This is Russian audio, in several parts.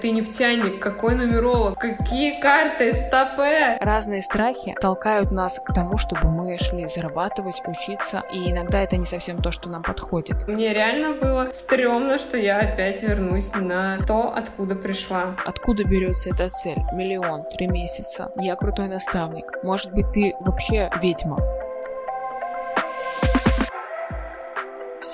Ты нефтяник, какой нумеролог, какие карты, стопе. Разные страхи толкают нас к тому, чтобы мы шли зарабатывать, учиться, и иногда это не совсем то, что нам подходит. Мне реально было стрёмно, что я опять вернусь на то, откуда пришла. Откуда берется эта цель? Миллион, три месяца. Я крутой наставник. Может быть, ты вообще ведьма?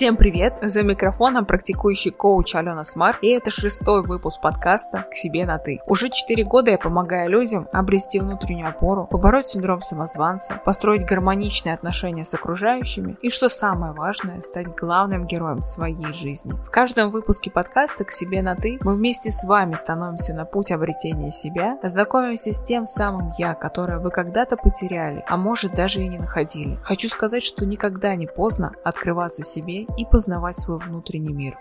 Всем привет! За микрофоном практикующий коуч Алена Смар, и это шестой выпуск подкаста «К себе на ты». Уже четыре года я помогаю людям обрести внутреннюю опору, побороть синдром самозванца, построить гармоничные отношения с окружающими и, что самое важное, стать главным героем своей жизни. В каждом выпуске подкаста «К себе на ты» мы вместе с вами становимся на путь обретения себя, знакомимся с тем самым «я», которое вы когда-то потеряли, а может даже и не находили. Хочу сказать, что никогда не поздно открываться себе и познавать свой внутренний мир.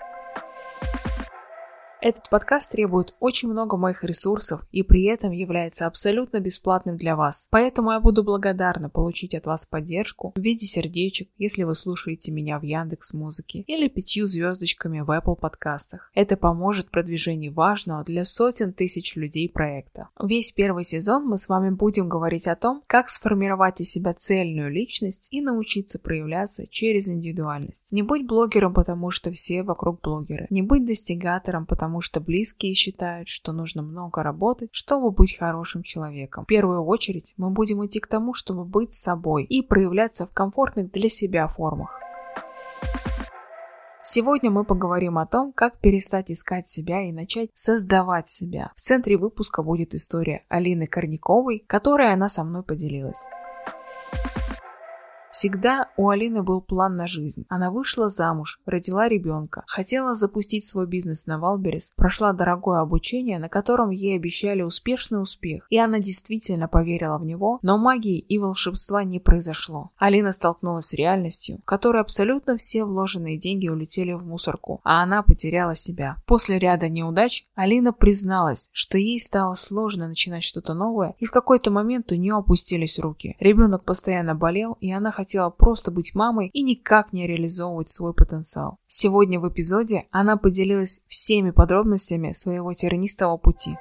Этот подкаст требует очень много моих ресурсов и при этом является абсолютно бесплатным для вас. Поэтому я буду благодарна получить от вас поддержку в виде сердечек, если вы слушаете меня в Яндекс Музыке или пятью звездочками в Apple подкастах. Это поможет продвижению важного для сотен тысяч людей проекта. Весь первый сезон мы с вами будем говорить о том, как сформировать из себя цельную личность и научиться проявляться через индивидуальность. Не будь блогером, потому что все вокруг блогеры. Не будь достигатором, потому потому что близкие считают, что нужно много работать, чтобы быть хорошим человеком. В первую очередь мы будем идти к тому, чтобы быть собой и проявляться в комфортных для себя формах. Сегодня мы поговорим о том, как перестать искать себя и начать создавать себя. В центре выпуска будет история Алины Корняковой, которой она со мной поделилась. Всегда у Алины был план на жизнь. Она вышла замуж, родила ребенка, хотела запустить свой бизнес на Wildberries, прошла дорогое обучение, на котором ей обещали успешный успех, и она действительно поверила в него, но магии и волшебства не произошло. Алина столкнулась с реальностью, в которой абсолютно все вложенные деньги улетели в мусорку, а она потеряла себя. После ряда неудач Алина призналась, что ей стало сложно начинать что-то новое, и в какой-то момент у нее опустились руки. Ребенок постоянно болел, и она хотела просто быть мамой и никак не реализовывать свой потенциал. Сегодня в эпизоде она поделилась всеми подробностями своего тернистого пути.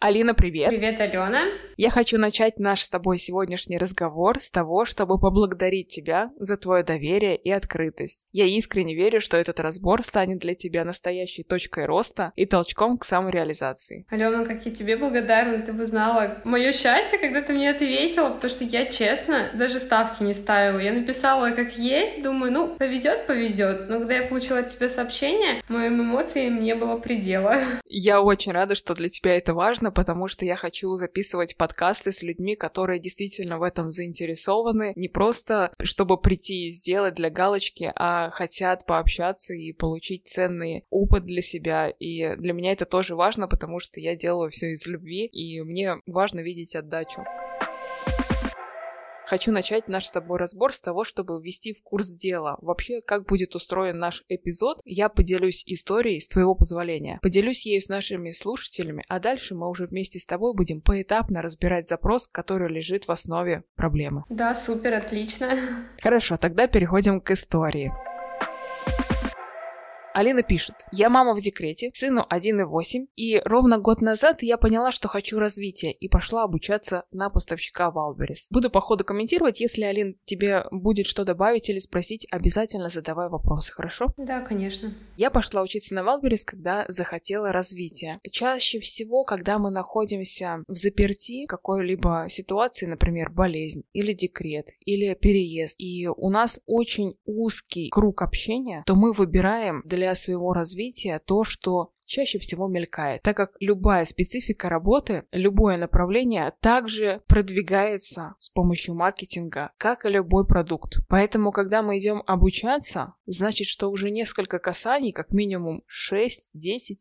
Алина, привет! Привет, Алена! Я хочу начать наш с тобой сегодняшний разговор с того, чтобы поблагодарить тебя за твое доверие и открытость. Я искренне верю, что этот разбор станет для тебя настоящей точкой роста и толчком к самореализации. Алена, как я тебе благодарна, ты бы знала мое счастье, когда ты мне ответила, потому что я честно даже ставки не ставила. Я написала как есть, думаю, ну, повезет, повезет. Но когда я получила от тебя сообщение, моим эмоциям не было предела. Я очень рада, что для тебя это важно, потому что я хочу записывать подкасты с людьми, которые действительно в этом заинтересованы, не просто чтобы прийти и сделать для галочки, а хотят пообщаться и получить ценный опыт для себя. И для меня это тоже важно, потому что я делаю все из любви, и мне важно видеть отдачу. Хочу начать наш с тобой разбор с того, чтобы ввести в курс дела. Вообще, как будет устроен наш эпизод, я поделюсь историей с твоего позволения. Поделюсь ею с нашими слушателями, а дальше мы уже вместе с тобой будем поэтапно разбирать запрос, который лежит в основе проблемы. Да, супер, отлично. Хорошо, тогда переходим к истории. Алина пишет. Я мама в декрете, сыну 1,8, и ровно год назад я поняла, что хочу развития, и пошла обучаться на поставщика Wildberries. Буду по ходу комментировать, если, Алин, тебе будет что добавить или спросить, обязательно задавай вопросы, хорошо? Да, конечно. Я пошла учиться на Wildberries, когда захотела развития. Чаще всего, когда мы находимся в заперти какой-либо ситуации, например, болезнь или декрет, или переезд, и у нас очень узкий круг общения, то мы выбираем для для своего развития то, что чаще всего мелькает, так как любая специфика работы, любое направление также продвигается с помощью маркетинга, как и любой продукт. Поэтому, когда мы идем обучаться, значит, что уже несколько касаний, как минимум 6-10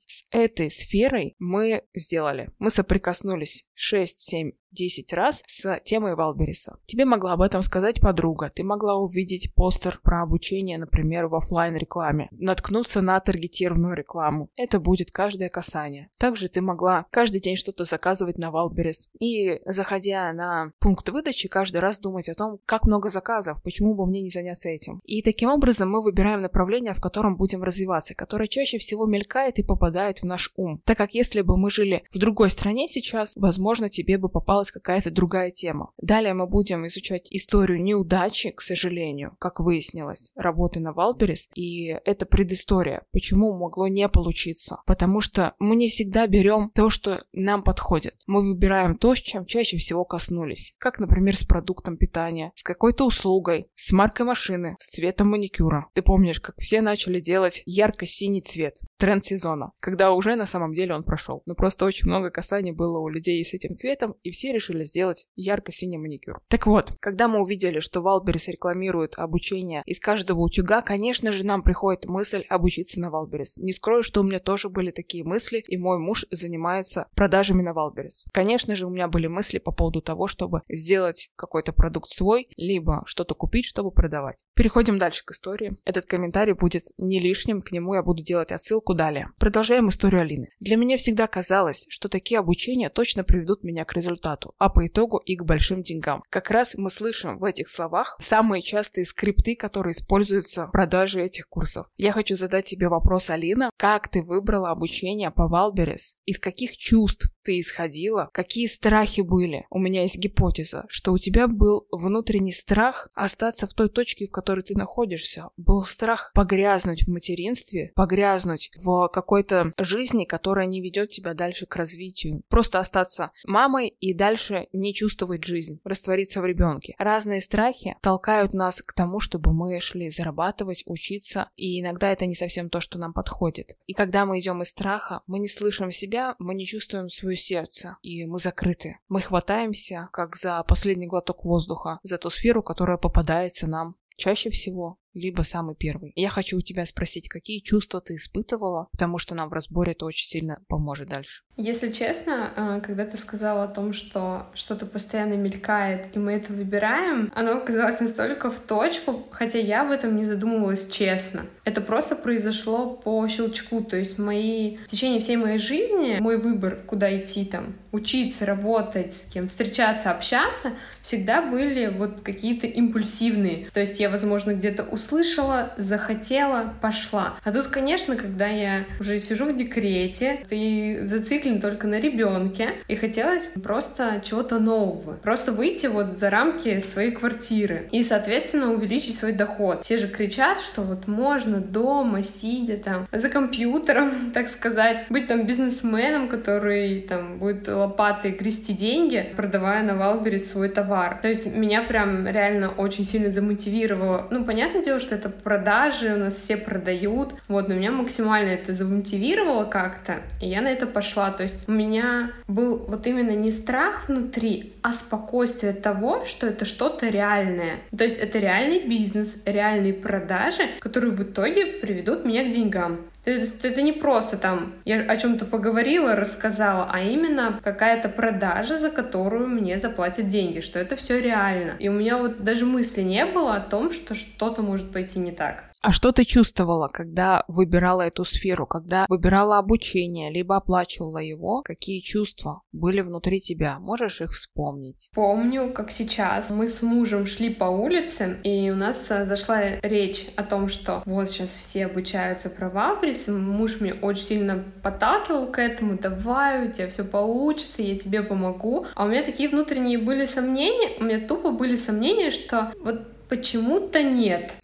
с этой сферой мы сделали. Мы соприкоснулись 6-7 10 раз с темой Валбериса. Тебе могла об этом сказать подруга, ты могла увидеть постер про обучение, например, в офлайн рекламе наткнуться на таргетированную рекламу. Это будет каждое касание. Также ты могла каждый день что-то заказывать на Валберис. И заходя на пункт выдачи, каждый раз думать о том, как много заказов, почему бы мне не заняться этим. И таким образом мы выбираем направление, в котором будем развиваться, которое чаще всего мелькает и попадает в наш ум. Так как если бы мы жили в другой стране сейчас, возможно, тебе бы попалась какая-то другая тема. Далее мы будем изучать историю неудачи, к сожалению, как выяснилось, работы на Wildberries. И это предыстория, почему могло не получиться. Потому что мы не всегда берем то, что нам подходит. Мы выбираем то, с чем чаще всего коснулись. Как, например, с продуктом питания, с какой-то услугой, с маркой машины, с цветом маникюра. Ты помнишь, как все начали делать ярко-синий цвет, тренд сезона, когда уже на самом деле он прошел. Но просто очень много касаний было у людей с этим цветом, и все решили сделать ярко-синий маникюр. Так вот, когда мы увидели, что Wildberries рекламирует обучение из каждого утюга, конечно же, нам приходит мысль обучиться на Wildberries. Не скрою, что у меня тоже были такие мысли, и мой муж занимается продажами на Wildberries. Конечно же, у меня были мысли по поводу того, чтобы сделать какой-то продукт свой, либо что-то купить, чтобы продавать. Переходим дальше к истории. Этот комментарий будет не лишним, к нему я буду делать отсылку далее. Продолжаем историю Алины. Для меня всегда казалось, что такие обучения точно приведут меня к результату, а по итогу и к большим деньгам. Как раз мы слышим в этих словах самые частые скрипты, которые используются в продаже этих курсов. Я хочу задать тебе вопрос, Алина. Как ты выбрала обучение по Wildberries? Из каких чувств ты исходила? Какие страхи были? У меня есть гипотеза, что у тебя был внутренний страх остаться в той точке, в которой ты находишься. Был страх погрязнуть в материнстве, погрязнуть в какой-то жизни, которая не ведет тебя дальше к развитию. Просто остаться мамой и дальше не чувствовать жизнь, раствориться в ребенке. Разные страхи толкают нас к тому, чтобы мы шли зарабатывать, учиться, и иногда это не совсем то, что нам подходит. И когда мы идем из страха, мы не слышим себя, мы не чувствуем свое сердце, и мы закрыты. Мы хватаемся, как за последний глоток воздуха, за ту сферу, которая попадается нам чаще всего либо самый первый. Я хочу у тебя спросить, какие чувства ты испытывала, потому что нам в разборе это очень сильно поможет дальше. Если честно, э, когда ты сказала о том, что что-то постоянно мелькает, и мы это выбираем, оно оказалось настолько в точку, хотя я об этом не задумывалась честно. Это просто произошло по щелчку, то есть мои... в течение всей моей жизни мой выбор, куда идти там, учиться, работать, с кем встречаться, общаться, всегда были вот какие-то импульсивные. То есть я, возможно, где-то услышала, захотела, пошла. А тут, конечно, когда я уже сижу в декрете, ты зациклен только на ребенке, и хотелось просто чего-то нового. Просто выйти вот за рамки своей квартиры и, соответственно, увеличить свой доход. Все же кричат, что вот можно дома, сидя там за компьютером, так сказать, быть там бизнесменом, который там будет лопатой грести деньги, продавая на Валбере свой товар. То есть меня прям реально очень сильно замотивировало. Ну, понятное дело, что это продажи, у нас все продают, вот, но меня максимально это замотивировало как-то, и я на это пошла. То есть у меня был вот именно не страх внутри, а спокойствие того, что это что-то реальное. То есть это реальный бизнес, реальные продажи, которые в итоге приведут меня к деньгам. Это, это не просто там я о чем-то поговорила, рассказала, а именно какая-то продажа, за которую мне заплатят деньги, что это все реально. И у меня вот даже мысли не было о том, что что-то может пойти не так. А что ты чувствовала, когда выбирала эту сферу, когда выбирала обучение, либо оплачивала его? Какие чувства были внутри тебя? Можешь их вспомнить? Помню, как сейчас. Мы с мужем шли по улице, и у нас э, зашла речь о том, что вот сейчас все обучаются про Валбрис. Муж мне очень сильно подталкивал к этому. Давай, у тебя все получится, я тебе помогу. А у меня такие внутренние были сомнения, у меня тупо были сомнения, что вот почему-то нет.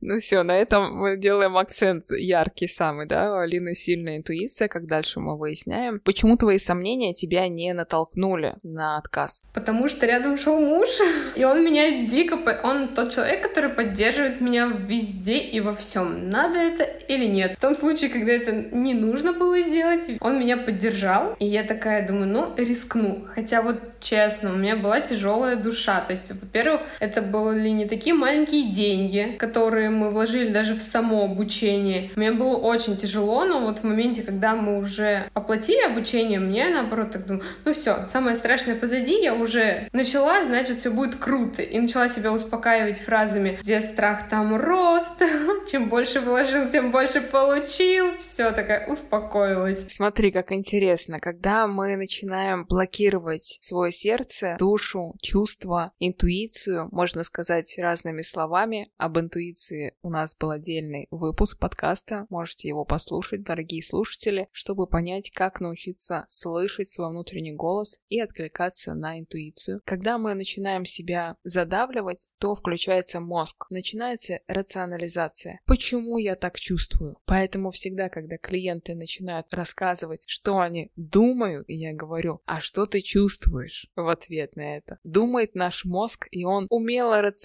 Ну все, на этом мы делаем акцент яркий самый, да, у Алины сильная интуиция, как дальше мы выясняем. Почему твои сомнения тебя не натолкнули на отказ? Потому что рядом шел муж, и он меня дико... Он тот человек, который поддерживает меня везде и во всем. Надо это или нет. В том случае, когда это не нужно было сделать, он меня поддержал, и я такая думаю, ну, рискну. Хотя вот честно, у меня была тяжелая душа. То есть, во-первых, это были были не такие маленькие деньги, которые мы вложили даже в само обучение. Мне было очень тяжело, но вот в моменте, когда мы уже оплатили обучение, мне наоборот так думаю, ну все, самое страшное позади, я уже начала, значит, все будет круто. И начала себя успокаивать фразами, где страх, там рост, чем больше вложил, тем больше получил. Все, такая успокоилась. Смотри, как интересно, когда мы начинаем блокировать свое сердце, душу, чувства, интуицию, можно сказать разными словами. Об интуиции у нас был отдельный выпуск подкаста, можете его послушать, дорогие слушатели, чтобы понять, как научиться слышать свой внутренний голос и откликаться на интуицию. Когда мы начинаем себя задавливать, то включается мозг, начинается рационализация. Почему я так чувствую? Поэтому всегда, когда клиенты начинают рассказывать, что они думают, я говорю, а что ты чувствуешь в ответ на это? Думает наш мозг, и он умело рационализирует,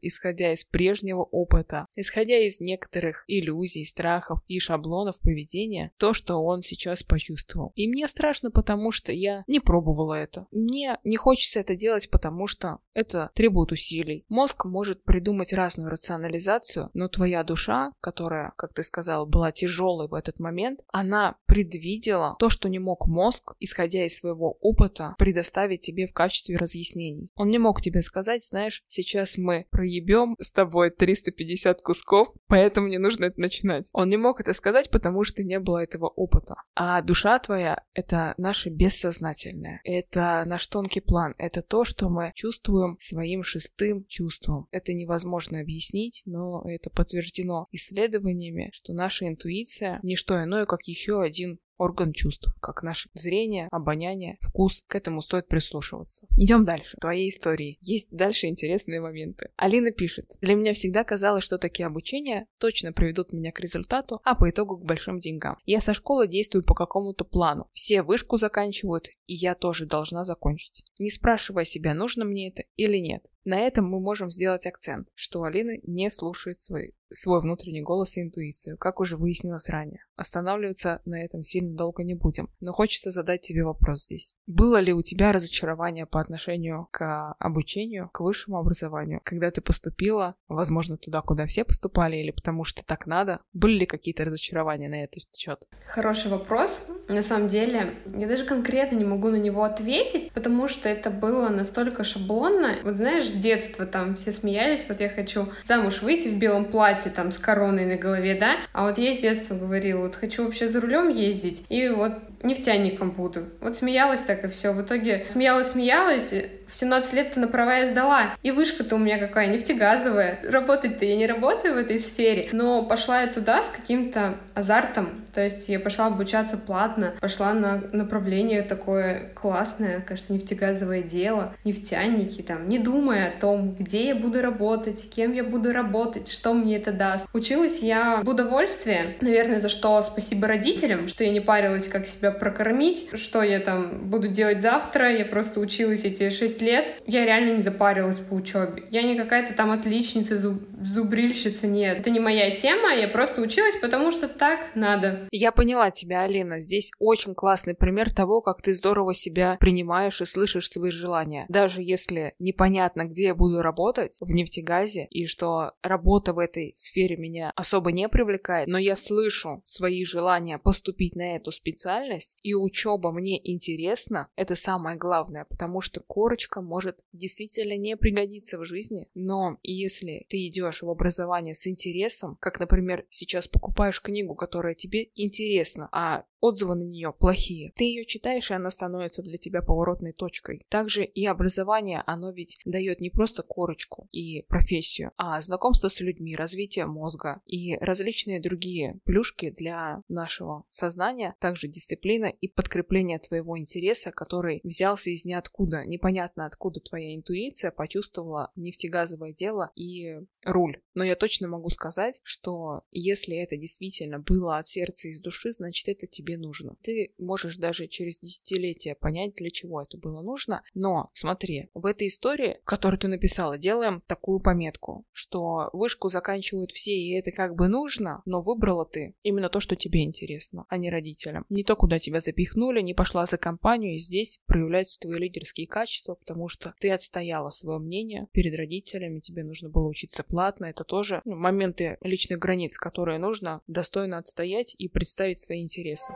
исходя из прежнего опыта, исходя из некоторых иллюзий, страхов и шаблонов поведения, то, что он сейчас почувствовал. И мне страшно, потому что я не пробовала это. Мне не хочется это делать, потому что это требует усилий. Мозг может придумать разную рационализацию, но твоя душа, которая, как ты сказал, была тяжелой в этот момент, она предвидела то, что не мог мозг, исходя из своего опыта, предоставить тебе в качестве разъяснений. Он не мог тебе сказать, знаешь, сейчас мы проебем с тобой 350 кусков, поэтому не нужно это начинать. Он не мог это сказать, потому что не было этого опыта. А душа твоя — это наше бессознательное, это наш тонкий план, это то, что мы чувствуем своим шестым чувством. Это невозможно объяснить, но это подтверждено исследованиями, что наша интуиция — не что иное, как еще один орган чувств, как наше зрение, обоняние, вкус. К этому стоит прислушиваться. Идем дальше. Твоей истории есть дальше интересные моменты. Алина пишет. Для меня всегда казалось, что такие обучения точно приведут меня к результату, а по итогу к большим деньгам. Я со школы действую по какому-то плану. Все вышку заканчивают, и я тоже должна закончить. Не спрашивая себя, нужно мне это или нет. На этом мы можем сделать акцент, что Алина не слушает свой, свой внутренний голос и интуицию, как уже выяснилось ранее. Останавливаться на этом сильно долго не будем, но хочется задать тебе вопрос здесь. Было ли у тебя разочарование по отношению к обучению, к высшему образованию, когда ты поступила, возможно, туда, куда все поступали, или потому что так надо? Были ли какие-то разочарования на этот счет? Хороший вопрос. На самом деле, я даже конкретно не могу на него ответить, потому что это было настолько шаблонно. Вот знаешь, с детства там все смеялись, вот я хочу замуж выйти в белом платье там с короной на голове, да, а вот я с детства говорила, вот хочу вообще за рулем ездить, и вот нефтяником буду. Вот смеялась так и все. В итоге смеялась-смеялась, в 17 лет-то на права я сдала. И вышка-то у меня какая, нефтегазовая. Работать-то я не работаю в этой сфере, но пошла я туда с каким-то азартом. То есть я пошла обучаться платно, пошла на направление такое классное, кажется, нефтегазовое дело, нефтяники, там, не думая о том, где я буду работать, кем я буду работать, что мне это даст. Училась я в удовольствие, наверное, за что спасибо родителям, что я не парилась, как себя прокормить, что я там буду делать завтра, я просто училась эти шесть лет, я реально не запарилась по учебе. Я не какая-то там отличница, зуб зубрильщица, нет. Это не моя тема, я просто училась, потому что так надо. Я поняла тебя, Алина. Здесь очень классный пример того, как ты здорово себя принимаешь и слышишь свои желания. Даже если непонятно, где я буду работать в нефтегазе, и что работа в этой сфере меня особо не привлекает, но я слышу свои желания поступить на эту специальность, и учеба мне интересна, это самое главное, потому что корочка может действительно не пригодиться в жизни, но если ты идешь в образование с интересом, как, например, сейчас покупаешь книгу, которая тебе интересна, а отзывы на нее плохие. Ты ее читаешь, и она становится для тебя поворотной точкой. Также и образование, оно ведь дает не просто корочку и профессию, а знакомство с людьми, развитие мозга и различные другие плюшки для нашего сознания, также дисциплина и подкрепление твоего интереса, который взялся из ниоткуда. Непонятно, откуда твоя интуиция почувствовала нефтегазовое дело и руль. Но я точно могу сказать, что если это действительно было от сердца и из души, значит это тебе тебе нужно. Ты можешь даже через десятилетия понять, для чего это было нужно, но смотри, в этой истории, которую ты написала, делаем такую пометку, что вышку заканчивают все, и это как бы нужно, но выбрала ты именно то, что тебе интересно, а не родителям. Не то, куда тебя запихнули, не пошла за компанию, и здесь проявляются твои лидерские качества, потому что ты отстояла свое мнение перед родителями, тебе нужно было учиться платно, это тоже ну, моменты личных границ, которые нужно достойно отстоять и представить свои интересы.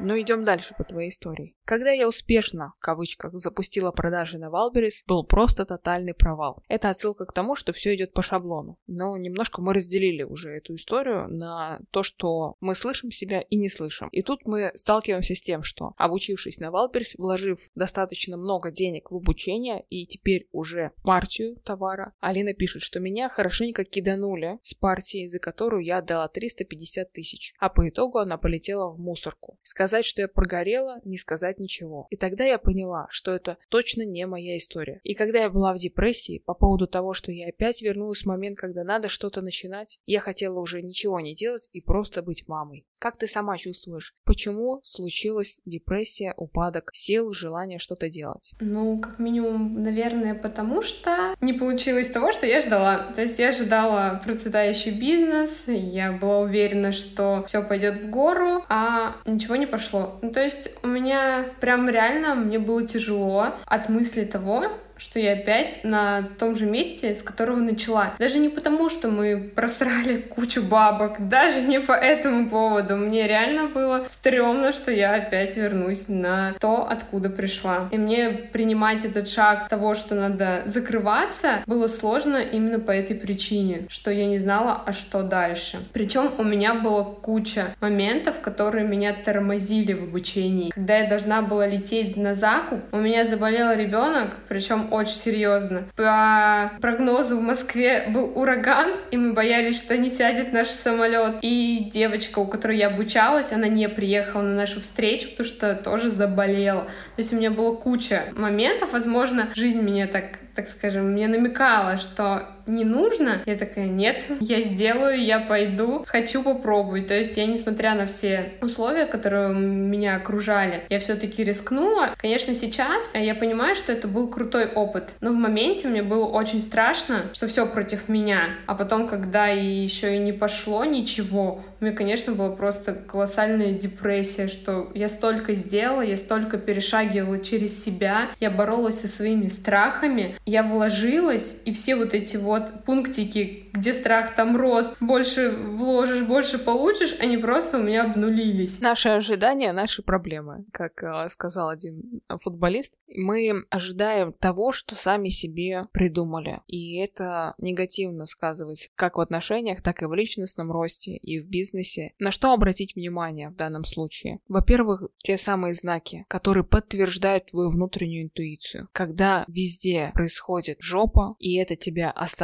Ну, идем дальше по твоей истории. Когда я успешно, в кавычках, запустила продажи на Валберис, был просто тотальный провал. Это отсылка к тому, что все идет по шаблону. Но немножко мы разделили уже эту историю на то, что мы слышим себя и не слышим. И тут мы сталкиваемся с тем, что обучившись на Валберис, вложив достаточно много денег в обучение и теперь уже партию товара, Алина пишет, что меня хорошенько киданули с партией, за которую я отдала 350 тысяч, а по итогу она полетела в мусорку. Сказать, что я прогорела, не сказать ничего. И тогда я поняла, что это точно не моя история. И когда я была в депрессии по поводу того, что я опять вернулась в момент, когда надо что-то начинать, я хотела уже ничего не делать и просто быть мамой. Как ты сама чувствуешь, почему случилась депрессия, упадок сил, желание что-то делать? Ну, как минимум, наверное, потому что не получилось того, что я ждала. То есть я ожидала процветающий бизнес, я была уверена, что все пойдет в гору, а ничего не пошло. Ну, то есть у меня прям реально мне было тяжело от мысли того, что я опять на том же месте, с которого начала. Даже не потому, что мы просрали кучу бабок, даже не по этому поводу. Мне реально было стрёмно, что я опять вернусь на то, откуда пришла. И мне принимать этот шаг того, что надо закрываться, было сложно именно по этой причине, что я не знала, а что дальше. Причем у меня было куча моментов, которые меня тормозили в обучении. Когда я должна была лететь на закуп, у меня заболел ребенок, причем очень серьезно. По прогнозу в Москве был ураган, и мы боялись, что не сядет наш самолет. И девочка, у которой я обучалась, она не приехала на нашу встречу, потому что тоже заболела. То есть у меня было куча моментов, возможно, жизнь меня так так скажем, мне намекала, что не нужно. Я такая, нет, я сделаю, я пойду, хочу попробовать. То есть я, несмотря на все условия, которые меня окружали, я все-таки рискнула. Конечно, сейчас я понимаю, что это был крутой опыт, но в моменте мне было очень страшно, что все против меня. А потом, когда еще и не пошло ничего, у меня, конечно, была просто колоссальная депрессия, что я столько сделала, я столько перешагивала через себя, я боролась со своими страхами, я вложилась, и все вот эти вот пунктики, где страх, там рост, больше вложишь, больше получишь, они просто у меня обнулились. Наши ожидания — наши проблемы, как э, сказал один футболист. Мы ожидаем того, что сами себе придумали, и это негативно сказывается как в отношениях, так и в личностном росте, и в бизнесе. На что обратить внимание в данном случае? Во-первых, те самые знаки, которые подтверждают твою внутреннюю интуицию. Когда везде происходит жопа, и это тебя останавливает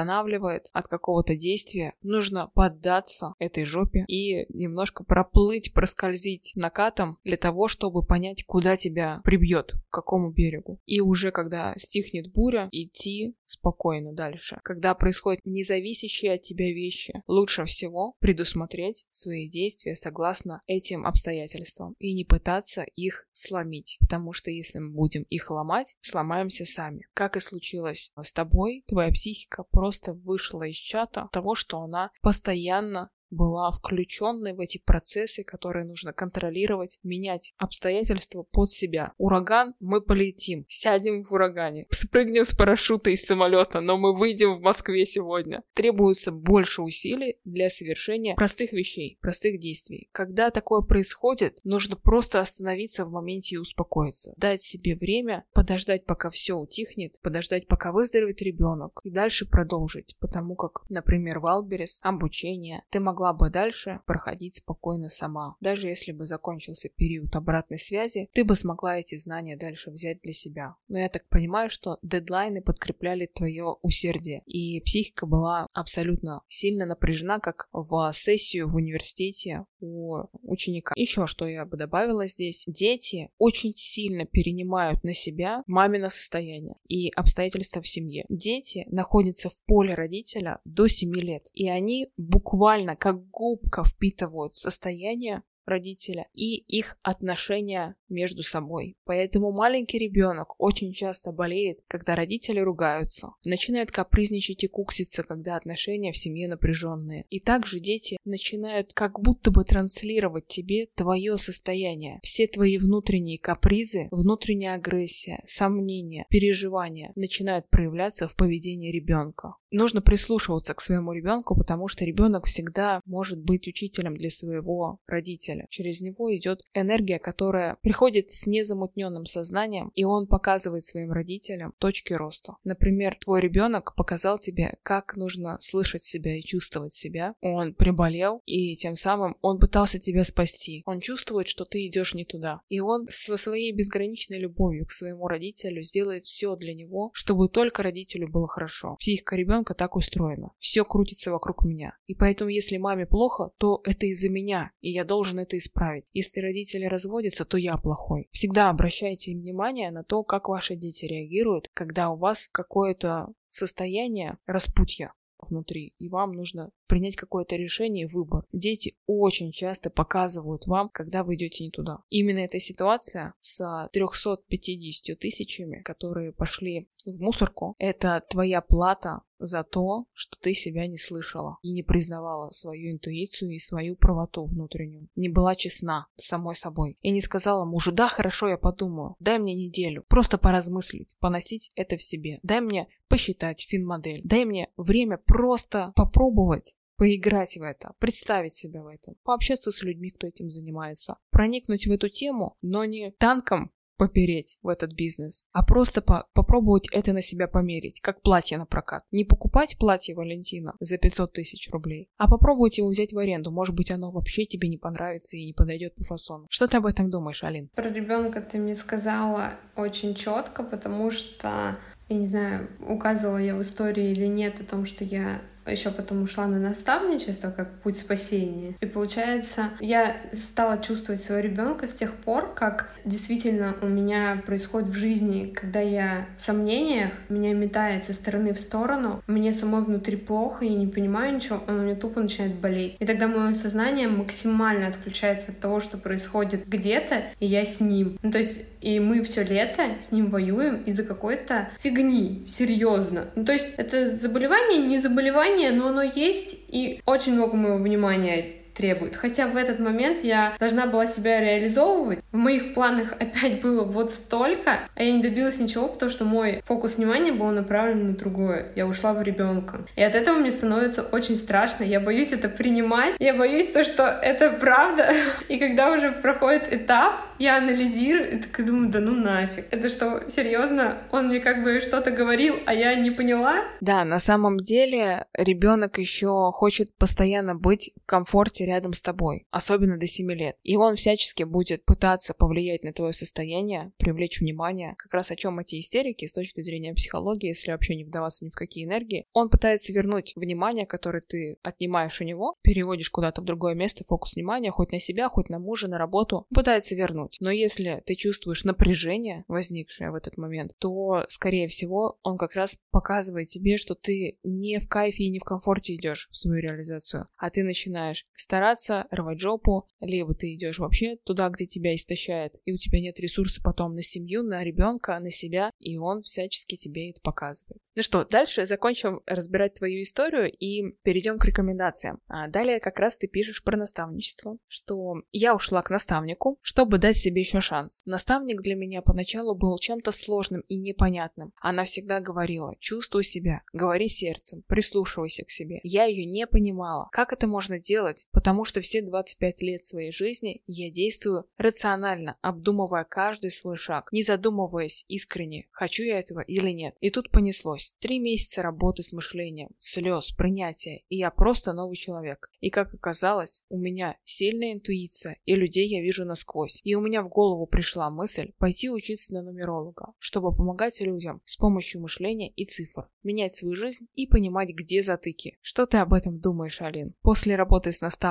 от какого-то действия, нужно поддаться этой жопе и немножко проплыть, проскользить накатом для того, чтобы понять, куда тебя прибьет, к какому берегу. И уже когда стихнет буря, идти спокойно дальше. Когда происходят независящие от тебя вещи, лучше всего предусмотреть свои действия согласно этим обстоятельствам и не пытаться их сломить, потому что если мы будем их ломать, сломаемся сами. Как и случилось с тобой, твоя психика просто вышла из чата того, что она постоянно была включенной в эти процессы, которые нужно контролировать, менять обстоятельства под себя. Ураган, мы полетим, сядем в урагане, спрыгнем с парашюта из самолета, но мы выйдем в Москве сегодня. Требуется больше усилий для совершения простых вещей, простых действий. Когда такое происходит, нужно просто остановиться в моменте и успокоиться. Дать себе время, подождать, пока все утихнет, подождать, пока выздоровеет ребенок, и дальше продолжить. Потому как, например, в Алберес обучение ты могла могла бы дальше проходить спокойно сама. Даже если бы закончился период обратной связи, ты бы смогла эти знания дальше взять для себя. Но я так понимаю, что дедлайны подкрепляли твое усердие, и психика была абсолютно сильно напряжена, как в сессию в университете у ученика. Еще что я бы добавила здесь. Дети очень сильно перенимают на себя мамино состояние и обстоятельства в семье. Дети находятся в поле родителя до 7 лет, и они буквально как как губка впитывают состояние родителя и их отношения между собой. Поэтому маленький ребенок очень часто болеет, когда родители ругаются, начинает капризничать и кукситься, когда отношения в семье напряженные. И также дети начинают как будто бы транслировать тебе твое состояние. Все твои внутренние капризы, внутренняя агрессия, сомнения, переживания начинают проявляться в поведении ребенка. Нужно прислушиваться к своему ребенку, потому что ребенок всегда может быть учителем для своего родителя. Через него идет энергия, которая приходит с незамутненным сознанием, и он показывает своим родителям точки роста. Например, твой ребенок показал тебе, как нужно слышать себя и чувствовать себя. Он приболел, и тем самым он пытался тебя спасти. Он чувствует, что ты идешь не туда. И он со своей безграничной любовью к своему родителю сделает все для него, чтобы только родителю было хорошо. Психика ребенка так устроена. Все крутится вокруг меня. И поэтому, если маме плохо, то это из-за меня, и я должен это исправить. Если родители разводятся, то я плохой. Всегда обращайте внимание на то, как ваши дети реагируют, когда у вас какое-то состояние распутья внутри, и вам нужно принять какое-то решение и выбор. Дети очень часто показывают вам, когда вы идете не туда. Именно эта ситуация с 350 тысячами, которые пошли в мусорку, это твоя плата за то, что ты себя не слышала и не признавала свою интуицию и свою правоту внутреннюю. Не была честна с самой собой. И не сказала мужу, да, хорошо, я подумаю, дай мне неделю, просто поразмыслить, поносить это в себе. Дай мне посчитать фин-модель, дай мне время просто попробовать поиграть в это, представить себя в этом, пообщаться с людьми, кто этим занимается, проникнуть в эту тему, но не танком попереть в этот бизнес, а просто по попробовать это на себя померить, как платье на прокат. Не покупать платье Валентина за 500 тысяч рублей, а попробовать его взять в аренду. Может быть, оно вообще тебе не понравится и не подойдет по фасону. Что ты об этом думаешь, Алин? Про ребенка ты мне сказала очень четко, потому что я не знаю, указывала я в истории или нет о том, что я еще потом ушла на наставничество как путь спасения. И получается, я стала чувствовать своего ребенка с тех пор, как действительно у меня происходит в жизни, когда я в сомнениях, меня метает со стороны в сторону, мне самой внутри плохо, я не понимаю ничего, он у меня тупо начинает болеть. И тогда мое сознание максимально отключается от того, что происходит где-то, и я с ним. Ну, то есть, и мы все лето с ним воюем из-за какой-то фигни, серьезно. Ну, то есть, это заболевание, не заболевание, но оно есть, и очень много моего внимания требует. Хотя в этот момент я должна была себя реализовывать. В моих планах опять было вот столько, а я не добилась ничего, потому что мой фокус внимания был направлен на другое. Я ушла в ребенка. И от этого мне становится очень страшно. Я боюсь это принимать. Я боюсь то, что это правда. И когда уже проходит этап, я анализирую и так думаю, да ну нафиг. Это что, серьезно? Он мне как бы что-то говорил, а я не поняла? Да, на самом деле ребенок еще хочет постоянно быть в комфорте рядом с тобой, особенно до 7 лет. И он всячески будет пытаться повлиять на твое состояние, привлечь внимание. Как раз о чем эти истерики с точки зрения психологии, если вообще не вдаваться ни в какие энергии. Он пытается вернуть внимание, которое ты отнимаешь у него, переводишь куда-то в другое место, фокус внимания, хоть на себя, хоть на мужа, на работу, пытается вернуть. Но если ты чувствуешь напряжение, возникшее в этот момент, то, скорее всего, он как раз показывает тебе, что ты не в кайфе и не в комфорте идешь в свою реализацию, а ты начинаешь стараться рвать жопу, либо ты идешь вообще туда, где тебя истощает, и у тебя нет ресурса потом на семью, на ребенка, на себя, и он всячески тебе это показывает. Ну что, дальше закончим разбирать твою историю и перейдем к рекомендациям. А далее как раз ты пишешь про наставничество, что я ушла к наставнику, чтобы дать себе еще шанс. Наставник для меня поначалу был чем-то сложным и непонятным. Она всегда говорила, чувствуй себя, говори сердцем, прислушивайся к себе. Я ее не понимала. Как это можно делать? Потому что все 25 лет своей жизни я действую рационально, обдумывая каждый свой шаг, не задумываясь искренне, хочу я этого или нет. И тут понеслось. Три месяца работы с мышлением, слез, принятия, и я просто новый человек. И как оказалось, у меня сильная интуиция, и людей я вижу насквозь. И у меня в голову пришла мысль пойти учиться на нумеролога, чтобы помогать людям с помощью мышления и цифр, менять свою жизнь и понимать, где затыки. Что ты об этом думаешь, Алин? После работы с наставником,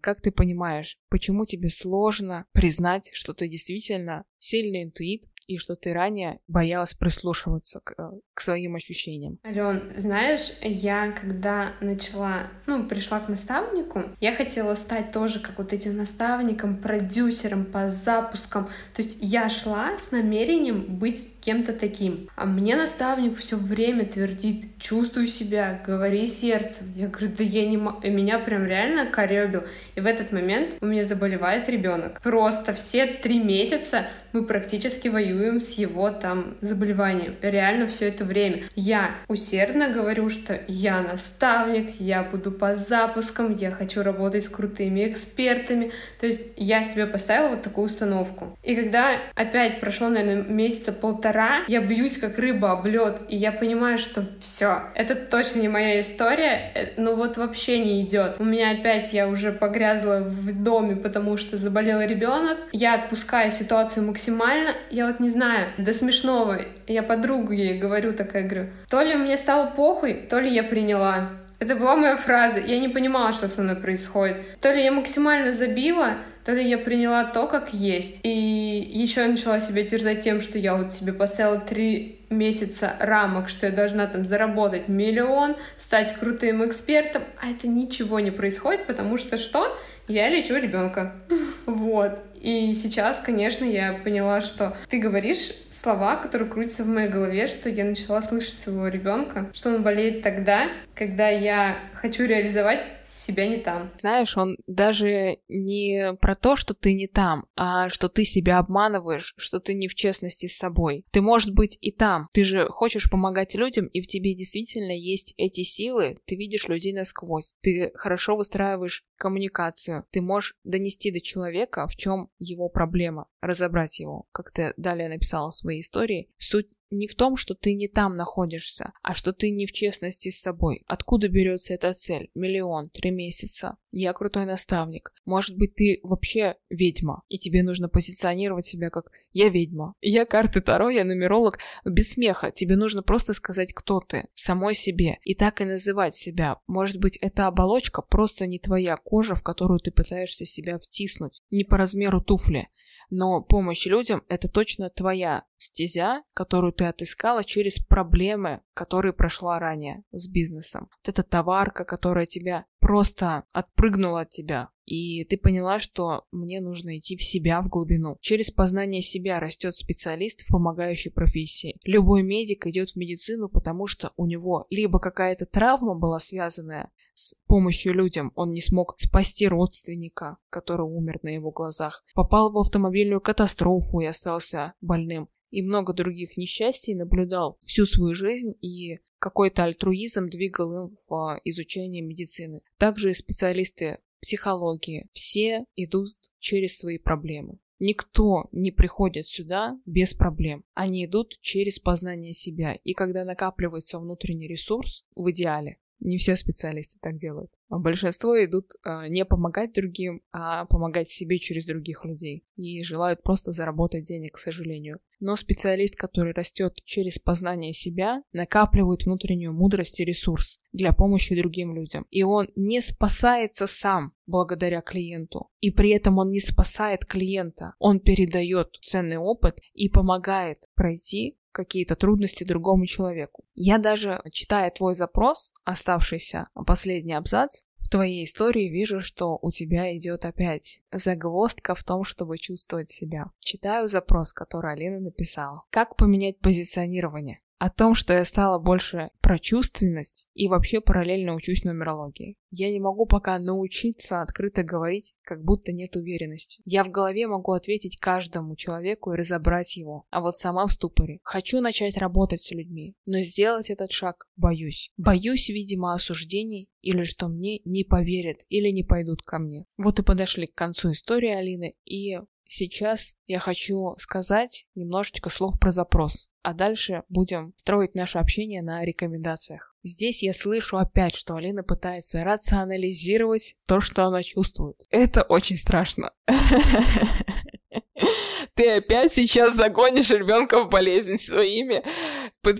как ты понимаешь, почему тебе сложно признать, что ты действительно сильный интуит, и что ты ранее боялась прислушиваться к, э, к своим ощущениям. Ален, знаешь, я когда начала, ну, пришла к наставнику, я хотела стать тоже как вот этим наставником, продюсером по запускам. То есть я шла с намерением быть кем-то таким. А мне наставник все время твердит, чувствуй себя, говори сердцем. Я говорю, да я не могу. Меня прям реально коребил. И в этот момент у меня заболевает ребенок. Просто все три месяца мы практически воюем с его там заболеванием. Реально все это время. Я усердно говорю, что я наставник, я буду по запускам, я хочу работать с крутыми экспертами. То есть я себе поставила вот такую установку. И когда опять прошло, наверное, месяца полтора, я бьюсь как рыба об лед, и я понимаю, что все, это точно не моя история, э, ну вот вообще не идет. У меня опять я уже погрязла в доме, потому что заболел ребенок. Я отпускаю ситуацию максимально. Я вот не знаю, до смешного. Я подруге говорю такая, говорю, то ли мне стало похуй, то ли я приняла. Это была моя фраза. Я не понимала, что со мной происходит. То ли я максимально забила, то ли я приняла то, как есть. И еще я начала себя терзать тем, что я вот себе поставила три месяца рамок, что я должна там заработать миллион, стать крутым экспертом, а это ничего не происходит, потому что что? Я лечу ребенка. Вот. И сейчас, конечно, я поняла, что ты говоришь слова, которые крутятся в моей голове, что я начала слышать своего ребенка, что он болеет тогда, когда я хочу реализовать себя не там. Знаешь, он даже не про то, что ты не там, а что ты себя обманываешь, что ты не в честности с собой. Ты, может быть, и там. Ты же хочешь помогать людям, и в тебе действительно есть эти силы. Ты видишь людей насквозь. Ты хорошо выстраиваешь коммуникацию. Ты можешь донести до человека, в чем его проблема, разобрать его. Как ты далее написала в своей истории, суть не в том, что ты не там находишься, а что ты не в честности с собой. Откуда берется эта цель? Миллион, три месяца. Я крутой наставник. Может быть, ты вообще ведьма, и тебе нужно позиционировать себя как «я ведьма». Я карты Таро, я нумеролог. Без смеха. Тебе нужно просто сказать, кто ты, самой себе, и так и называть себя. Может быть, эта оболочка просто не твоя кожа, в которую ты пытаешься себя втиснуть. Не по размеру туфли но помощь людям — это точно твоя стезя, которую ты отыскала через проблемы, которые прошла ранее с бизнесом. Вот эта товарка, которая тебя просто отпрыгнула от тебя, и ты поняла, что мне нужно идти в себя, в глубину. Через познание себя растет специалист в помогающей профессии. Любой медик идет в медицину, потому что у него либо какая-то травма была связанная с помощью людям, он не смог спасти родственника, который умер на его глазах, попал в автомобильную катастрофу и остался больным, и много других несчастий наблюдал всю свою жизнь и какой-то альтруизм двигал им в а, изучении медицины. Также специалисты психологии, все идут через свои проблемы. Никто не приходит сюда без проблем. Они идут через познание себя. И когда накапливается внутренний ресурс, в идеале, не все специалисты так делают. Большинство идут а, не помогать другим, а помогать себе через других людей. И желают просто заработать денег, к сожалению. Но специалист, который растет через познание себя, накапливает внутреннюю мудрость и ресурс для помощи другим людям. И он не спасается сам благодаря клиенту. И при этом он не спасает клиента. Он передает ценный опыт и помогает пройти какие-то трудности другому человеку. Я даже, читая твой запрос, оставшийся последний абзац, в твоей истории вижу, что у тебя идет опять загвоздка в том, чтобы чувствовать себя. Читаю запрос, который Алина написала. Как поменять позиционирование? О том, что я стала больше про чувственность и вообще параллельно учусь нумерологии. Я не могу пока научиться открыто говорить, как будто нет уверенности. Я в голове могу ответить каждому человеку и разобрать его, а вот сама в ступоре. Хочу начать работать с людьми, но сделать этот шаг боюсь. Боюсь, видимо, осуждений или что мне не поверят или не пойдут ко мне. Вот и подошли к концу истории Алины, и Сейчас я хочу сказать немножечко слов про запрос, а дальше будем строить наше общение на рекомендациях. Здесь я слышу опять, что Алина пытается рационализировать то, что она чувствует. Это очень страшно. ты опять сейчас загонишь ребенка в болезнь своими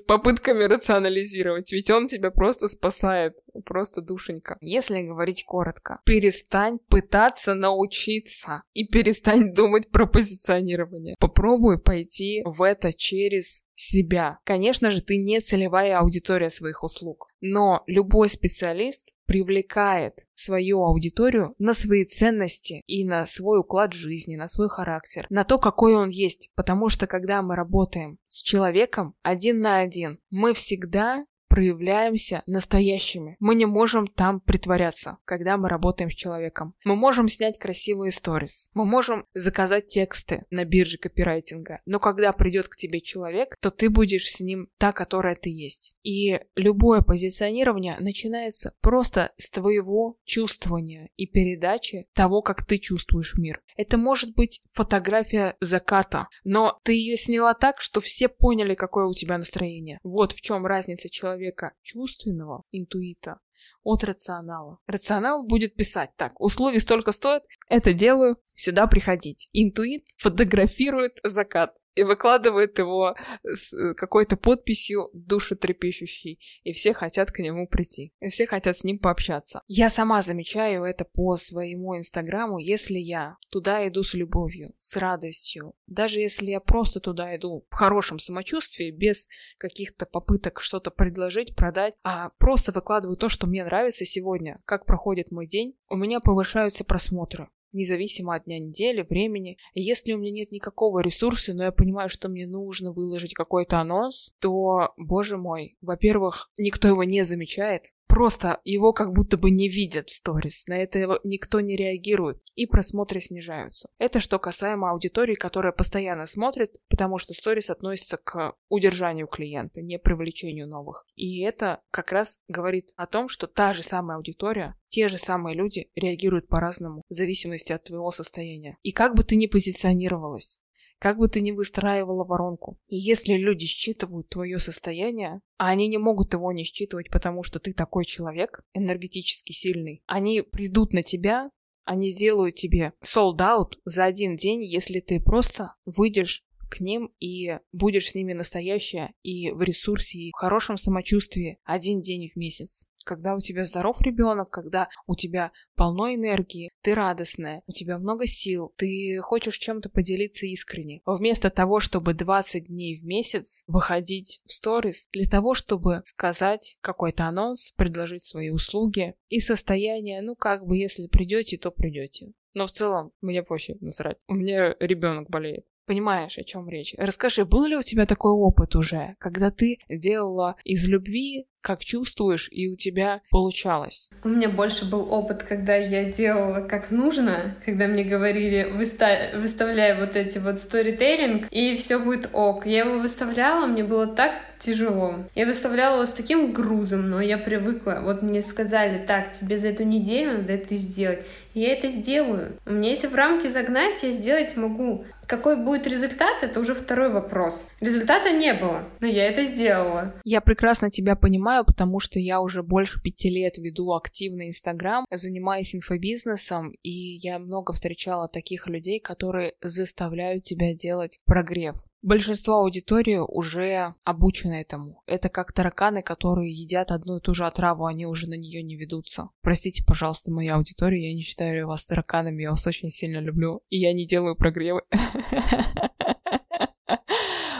попытками рационализировать, ведь он тебя просто спасает, просто душенька. Если говорить коротко, перестань пытаться научиться и перестань думать про позиционирование. Попробуй пойти в это через себя. Конечно же, ты не целевая аудитория своих услуг, но любой специалист привлекает свою аудиторию на свои ценности и на свой уклад жизни, на свой характер, на то, какой он есть. Потому что когда мы работаем с человеком один на один, мы всегда проявляемся настоящими. Мы не можем там притворяться, когда мы работаем с человеком. Мы можем снять красивые сторис. Мы можем заказать тексты на бирже копирайтинга. Но когда придет к тебе человек, то ты будешь с ним та, которая ты есть. И любое позиционирование начинается просто с твоего чувствования и передачи того, как ты чувствуешь мир. Это может быть фотография заката, но ты ее сняла так, что все поняли, какое у тебя настроение. Вот в чем разница человека человека чувственного, интуита, от рационала. Рационал будет писать, так, услуги столько стоят, это делаю, сюда приходить. Интуит фотографирует закат и выкладывает его с э, какой-то подписью душетрепещущей, и все хотят к нему прийти, и все хотят с ним пообщаться. Я сама замечаю это по своему инстаграму, если я туда иду с любовью, с радостью, даже если я просто туда иду в хорошем самочувствии, без каких-то попыток что-то предложить, продать, а просто выкладываю то, что мне нравится сегодня, как проходит мой день, у меня повышаются просмотры независимо от дня недели, времени. И если у меня нет никакого ресурса, но я понимаю, что мне нужно выложить какой-то анонс, то, боже мой, во-первых, никто его не замечает, Просто его как будто бы не видят в сторис, на это никто не реагирует, и просмотры снижаются. Это что касаемо аудитории, которая постоянно смотрит, потому что сторис относится к удержанию клиента, не привлечению новых. И это как раз говорит о том, что та же самая аудитория, те же самые люди реагируют по-разному в зависимости от твоего состояния. И как бы ты ни позиционировалась, как бы ты ни выстраивала воронку. Если люди считывают твое состояние, а они не могут его не считывать, потому что ты такой человек, энергетически сильный, они придут на тебя, они сделают тебе sold out за один день, если ты просто выйдешь к ним и будешь с ними настоящая и в ресурсе, и в хорошем самочувствии один день в месяц. Когда у тебя здоров ребенок, когда у тебя полно энергии, ты радостная, у тебя много сил, ты хочешь чем-то поделиться искренне. Вместо того, чтобы 20 дней в месяц выходить в сторис для того, чтобы сказать какой-то анонс, предложить свои услуги и состояние, ну как бы если придете, то придете. Но в целом мне проще насрать. У меня ребенок болеет. Понимаешь, о чем речь? Расскажи, был ли у тебя такой опыт уже, когда ты делала из любви как чувствуешь, и у тебя получалось? У меня больше был опыт, когда я делала как нужно, когда мне говорили, выста... выставляй вот эти вот сторителлинг, и все будет ок. Я его выставляла, мне было так тяжело. Я выставляла его с таким грузом, но я привыкла. Вот мне сказали, так, тебе за эту неделю надо это сделать. Я это сделаю. У меня если в рамки загнать, я сделать могу. Какой будет результат, это уже второй вопрос. Результата не было, но я это сделала. Я прекрасно тебя понимаю, потому что я уже больше пяти лет веду активный Инстаграм, занимаюсь инфобизнесом, и я много встречала таких людей, которые заставляют тебя делать прогрев. Большинство аудитории уже обучены этому. Это как тараканы, которые едят одну и ту же отраву, они уже на нее не ведутся. Простите, пожалуйста, моя аудитория, я не считаю вас тараканами, я вас очень сильно люблю, и я не делаю прогревы.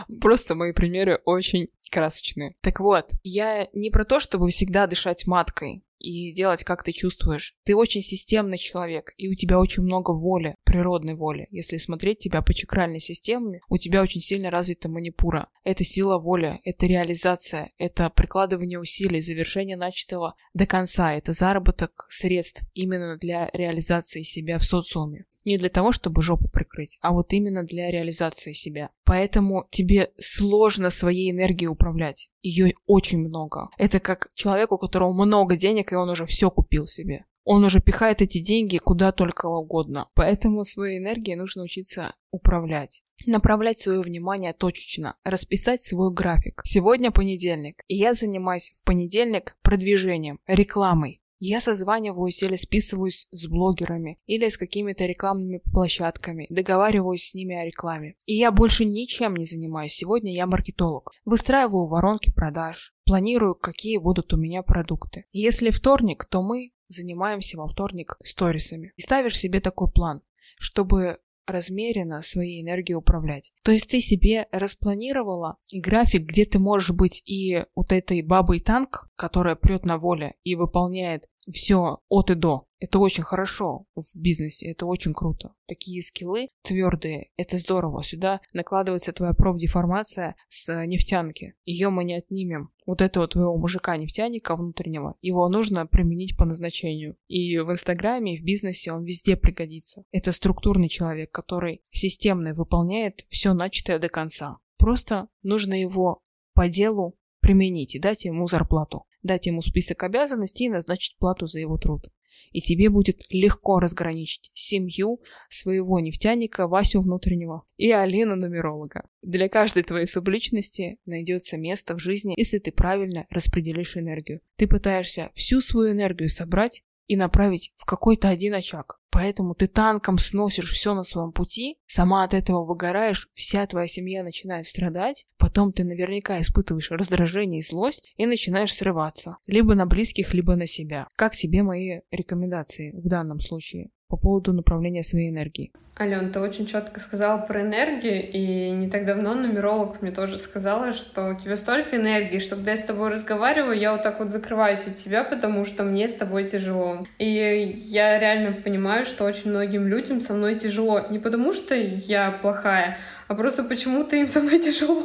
Просто мои примеры очень красочные. Так вот, я не про то, чтобы всегда дышать маткой и делать, как ты чувствуешь. Ты очень системный человек, и у тебя очень много воли, природной воли. Если смотреть тебя по чакральной системе, у тебя очень сильно развита манипура. Это сила воли, это реализация, это прикладывание усилий, завершение начатого до конца, это заработок средств именно для реализации себя в социуме не для того, чтобы жопу прикрыть, а вот именно для реализации себя. Поэтому тебе сложно своей энергией управлять. Ее очень много. Это как человеку, у которого много денег, и он уже все купил себе. Он уже пихает эти деньги куда только угодно. Поэтому своей энергией нужно учиться управлять. Направлять свое внимание точечно, расписать свой график. Сегодня понедельник, и я занимаюсь в понедельник продвижением, рекламой. Я созваниваюсь или списываюсь с блогерами, или с какими-то рекламными площадками, договариваюсь с ними о рекламе. И я больше ничем не занимаюсь. Сегодня я маркетолог. Выстраиваю воронки продаж, планирую, какие будут у меня продукты. Если вторник, то мы занимаемся во вторник сторисами. И ставишь себе такой план, чтобы размеренно своей энергией управлять. То есть ты себе распланировала график, где ты можешь быть и вот этой бабой танк, которая прет на воле и выполняет все от и до. Это очень хорошо в бизнесе, это очень круто. Такие скиллы твердые, это здорово. Сюда накладывается твоя профдеформация с нефтянки. Ее мы не отнимем. Вот этого твоего мужика-нефтяника внутреннего, его нужно применить по назначению. И в Инстаграме, и в бизнесе он везде пригодится. Это структурный человек, который системно выполняет все начатое до конца. Просто нужно его по делу применить и дать ему зарплату дать ему список обязанностей и назначить плату за его труд. И тебе будет легко разграничить семью своего нефтяника, Васю внутреннего и Алину нумеролога. Для каждой твоей субличности найдется место в жизни, если ты правильно распределишь энергию. Ты пытаешься всю свою энергию собрать и направить в какой-то один очаг. Поэтому ты танком сносишь все на своем пути, сама от этого выгораешь, вся твоя семья начинает страдать, потом ты наверняка испытываешь раздражение и злость и начинаешь срываться. Либо на близких, либо на себя. Как тебе мои рекомендации в данном случае? По поводу направления своей энергии. Ален, ты очень четко сказала про энергию, и не так давно нумеролог мне тоже сказала, что у тебя столько энергии, что когда я с тобой разговариваю, я вот так вот закрываюсь от тебя, потому что мне с тобой тяжело. И я реально понимаю, что очень многим людям со мной тяжело. Не потому что я плохая, а просто почему-то им со мной тяжело.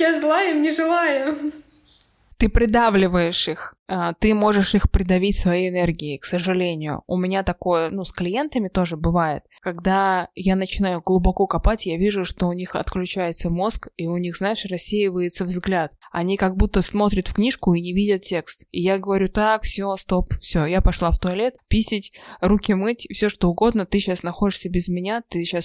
Я злая, им не желаю. Ты придавливаешь их, а, ты можешь их придавить своей энергией, к сожалению. У меня такое, ну, с клиентами тоже бывает. Когда я начинаю глубоко копать, я вижу, что у них отключается мозг, и у них, знаешь, рассеивается взгляд. Они как будто смотрят в книжку и не видят текст. И я говорю, так, все, стоп, все, я пошла в туалет, писать, руки мыть, все что угодно, ты сейчас находишься без меня, ты сейчас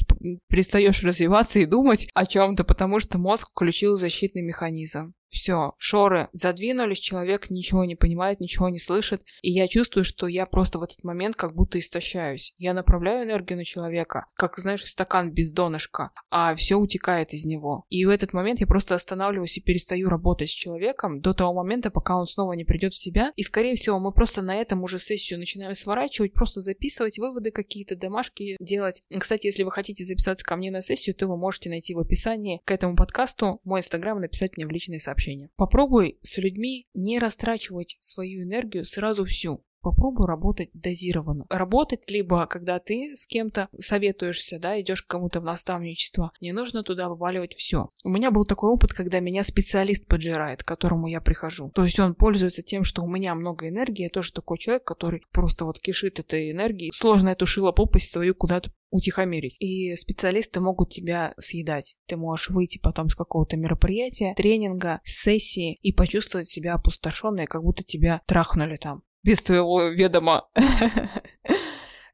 перестаешь развиваться и думать о чем-то, потому что мозг включил защитный механизм. Все, шоры задвинулись, человек ничего не понимает, ничего не слышит, и я чувствую, что я просто в этот момент как будто истощаюсь. Я направляю энергию на человека, как, знаешь, стакан без донышка, а все утекает из него. И в этот момент я просто останавливаюсь и перестаю работать с человеком до того момента, пока он снова не придет в себя. И, скорее всего, мы просто на этом уже сессию начинаем сворачивать, просто записывать выводы какие-то, домашки делать. Кстати, если вы хотите записаться ко мне на сессию, то вы можете найти в описании к этому подкасту мой инстаграм и написать мне в личные сообщения общения. Попробуй с людьми не растрачивать свою энергию сразу всю. Попробуй работать дозированно. Работать либо когда ты с кем-то советуешься, да, идешь к кому-то в наставничество, не нужно туда вываливать все. У меня был такой опыт, когда меня специалист поджирает, к которому я прихожу. То есть он пользуется тем, что у меня много энергии, я тоже такой человек, который просто вот кишит этой энергией. Сложно эту шилопопасть свою куда-то утихомирить. И специалисты могут тебя съедать. Ты можешь выйти потом с какого-то мероприятия, тренинга, сессии и почувствовать себя опустошенной, как будто тебя трахнули там без твоего ведома.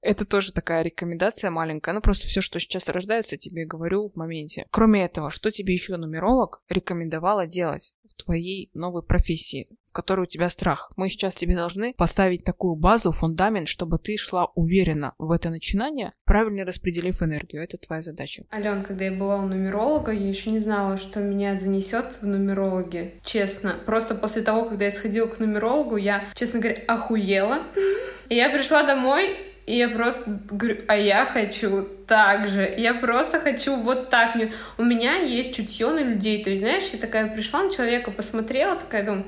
Это тоже такая рекомендация маленькая. Ну, просто все, что сейчас рождается, тебе говорю в моменте. Кроме этого, что тебе еще нумеролог рекомендовала делать в твоей новой профессии? в которой у тебя страх. Мы сейчас тебе должны поставить такую базу, фундамент, чтобы ты шла уверенно в это начинание, правильно распределив энергию. Это твоя задача. Ален, когда я была у нумеролога, я еще не знала, что меня занесет в нумерологи. Честно. Просто после того, когда я сходила к нумерологу, я, честно говоря, охуела. И я пришла домой, и я просто говорю, а я хочу так же. Я просто хочу вот так. У меня есть чутье на людей. То есть, знаешь, я такая пришла на человека, посмотрела, такая думаю,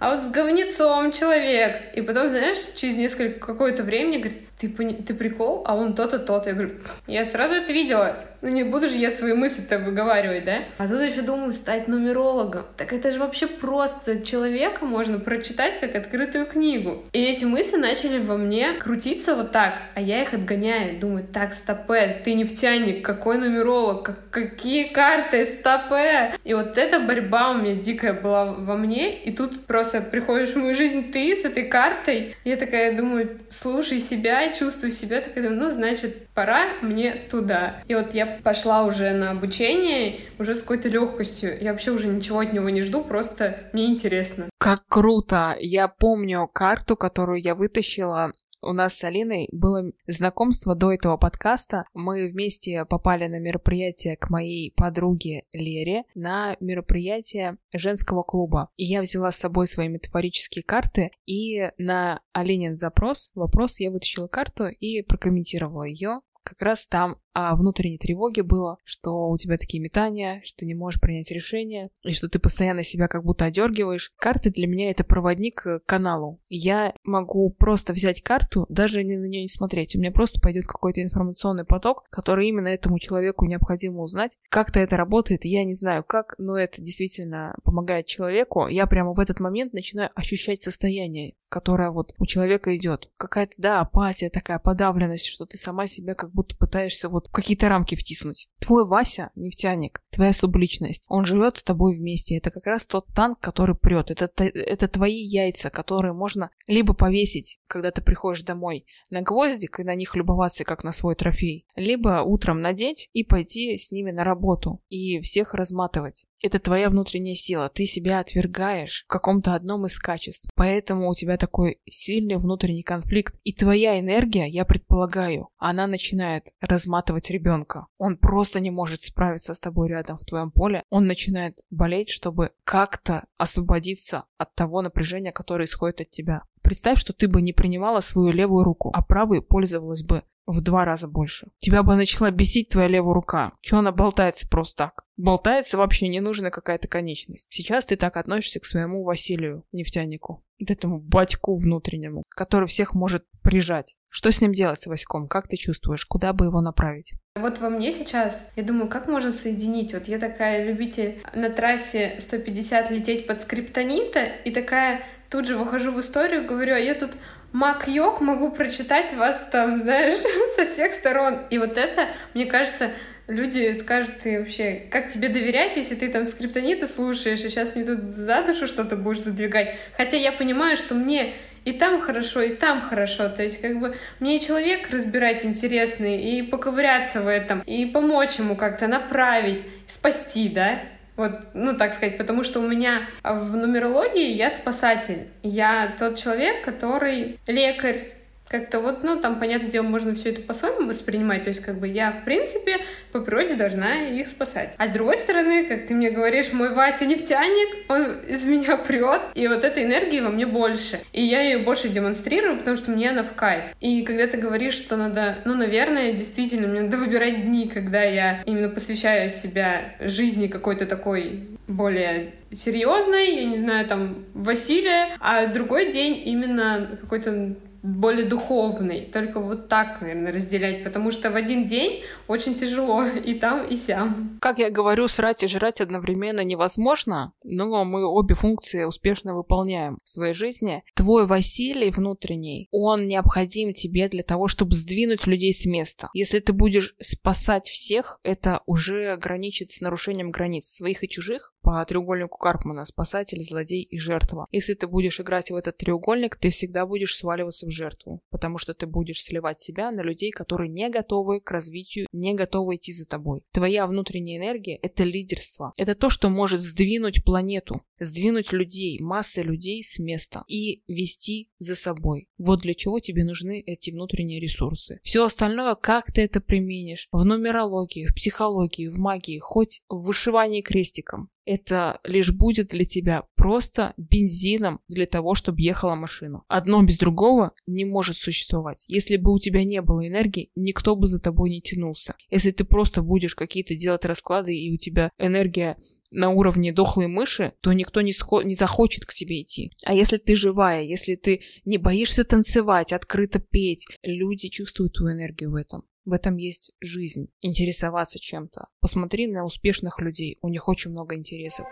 а вот с говнецом человек. И потом, знаешь, через несколько какое-то времени говорит, ты, ты прикол, а он то-то, то-то. Я говорю, я сразу это видела. Ну не буду же я свои мысли-то выговаривать, да? А тут еще думаю, стать нумерологом. Так это же вообще просто человека можно прочитать как открытую книгу. И эти мысли начали во мне крутиться вот так, а я их отгоняю. Думаю, так, стопе, ты нефтяник, какой нумеролог, как, какие карты, стопе. И вот эта борьба у меня дикая была во мне, и тут просто приходишь в мою жизнь ты с этой картой. Я такая думаю, слушай себя, чувствую себя, такая, ну, значит, пора мне туда. И вот я пошла уже на обучение, уже с какой-то легкостью. Я вообще уже ничего от него не жду, просто мне интересно. Как круто! Я помню карту, которую я вытащила у нас с Алиной было знакомство до этого подкаста. Мы вместе попали на мероприятие к моей подруге Лере, на мероприятие женского клуба. И я взяла с собой свои метафорические карты, и на Алинин запрос, вопрос, я вытащила карту и прокомментировала ее. Как раз там о внутренней тревоге было, что у тебя такие метания, что ты не можешь принять решение, и что ты постоянно себя как будто одергиваешь. Карты для меня это проводник к каналу. Я могу просто взять карту, даже не на нее не смотреть. У меня просто пойдет какой-то информационный поток, который именно этому человеку необходимо узнать. Как-то это работает, я не знаю как, но это действительно помогает человеку. Я прямо в этот момент начинаю ощущать состояние, которое вот у человека идет. Какая-то, да, апатия, такая подавленность, что ты сама себя как будто пытаешься вот какие-то рамки втиснуть. Твой Вася, нефтяник, твоя субличность, он живет с тобой вместе. Это как раз тот танк, который прет. Это, это твои яйца, которые можно либо повесить, когда ты приходишь домой, на гвоздик и на них любоваться, как на свой трофей, либо утром надеть и пойти с ними на работу и всех разматывать. Это твоя внутренняя сила. Ты себя отвергаешь в каком-то одном из качеств. Поэтому у тебя такой сильный внутренний конфликт. И твоя энергия, я предполагаю, она начинает разматывать ребенка. Он просто не может справиться с тобой рядом в твоем поле. Он начинает болеть, чтобы как-то освободиться от того напряжения, которое исходит от тебя. Представь, что ты бы не принимала свою левую руку, а правой пользовалась бы в два раза больше. Тебя бы начала бесить твоя левая рука. Че она болтается просто так? Болтается вообще не нужна какая-то конечность. Сейчас ты так относишься к своему Василию, нефтянику. К этому батьку внутреннему, который всех может прижать. Что с ним делать, с Васьком? Как ты чувствуешь? Куда бы его направить? Вот во мне сейчас, я думаю, как можно соединить? Вот я такая любитель на трассе 150 лететь под скриптонита и такая тут же выхожу в историю, говорю, а я тут Мак Йог могу прочитать вас там, знаешь, со всех сторон. И вот это, мне кажется, люди скажут, ты вообще, как тебе доверять, если ты там скриптонита слушаешь, и сейчас мне тут за душу что-то будешь задвигать. Хотя я понимаю, что мне и там хорошо, и там хорошо. То есть, как бы, мне и человек разбирать интересный, и поковыряться в этом, и помочь ему как-то направить, спасти, да? Вот, ну, так сказать, потому что у меня в нумерологии я спасатель. Я тот человек, который лекарь, как-то вот, ну, там, понятное дело, можно все это по-своему воспринимать, то есть, как бы, я, в принципе, по природе должна их спасать. А с другой стороны, как ты мне говоришь, мой Вася нефтяник, он из меня прет, и вот этой энергии во мне больше. И я ее больше демонстрирую, потому что мне она в кайф. И когда ты говоришь, что надо, ну, наверное, действительно, мне надо выбирать дни, когда я именно посвящаю себя жизни какой-то такой более серьезной, я не знаю, там, Василия, а другой день именно какой-то более духовный. Только вот так, наверное, разделять, потому что в один день очень тяжело и там, и сям. Как я говорю, срать и жрать одновременно невозможно, но мы обе функции успешно выполняем в своей жизни. Твой Василий внутренний, он необходим тебе для того, чтобы сдвинуть людей с места. Если ты будешь спасать всех, это уже граничит с нарушением границ своих и чужих, по треугольнику Карпмана спасатель, злодей и жертва. Если ты будешь играть в этот треугольник, ты всегда будешь сваливаться в жертву, потому что ты будешь сливать себя на людей, которые не готовы к развитию, не готовы идти за тобой. Твоя внутренняя энергия — это лидерство. Это то, что может сдвинуть планету, сдвинуть людей, массы людей с места и вести за собой. Вот для чего тебе нужны эти внутренние ресурсы. Все остальное, как ты это применишь в нумерологии, в психологии, в магии, хоть в вышивании крестиком это лишь будет для тебя просто бензином для того, чтобы ехала машина. Одно без другого не может существовать. Если бы у тебя не было энергии, никто бы за тобой не тянулся. Если ты просто будешь какие-то делать расклады, и у тебя энергия на уровне дохлой мыши, то никто не, схо- не захочет к тебе идти. А если ты живая, если ты не боишься танцевать, открыто петь, люди чувствуют твою энергию в этом. В этом есть жизнь, интересоваться чем-то. Посмотри на успешных людей, у них очень много интересов.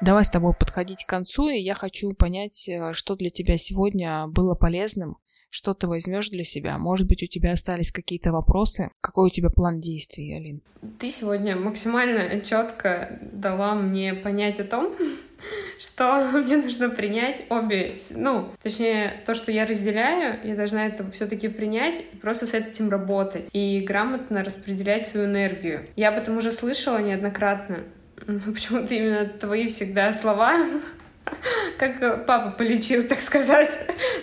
Давай с тобой подходить к концу, и я хочу понять, э, что для тебя сегодня было полезным, что ты возьмешь для себя. Может быть, у тебя остались какие-то вопросы? Какой у тебя план действий, Алин? Ты сегодня максимально четко дала мне понять о том, что мне нужно принять обе, ну, точнее, то, что я разделяю, я должна это все-таки принять и просто с этим работать и грамотно распределять свою энергию. Я об этом уже слышала неоднократно. Ну, почему-то именно твои всегда слова как папа полечил, так сказать.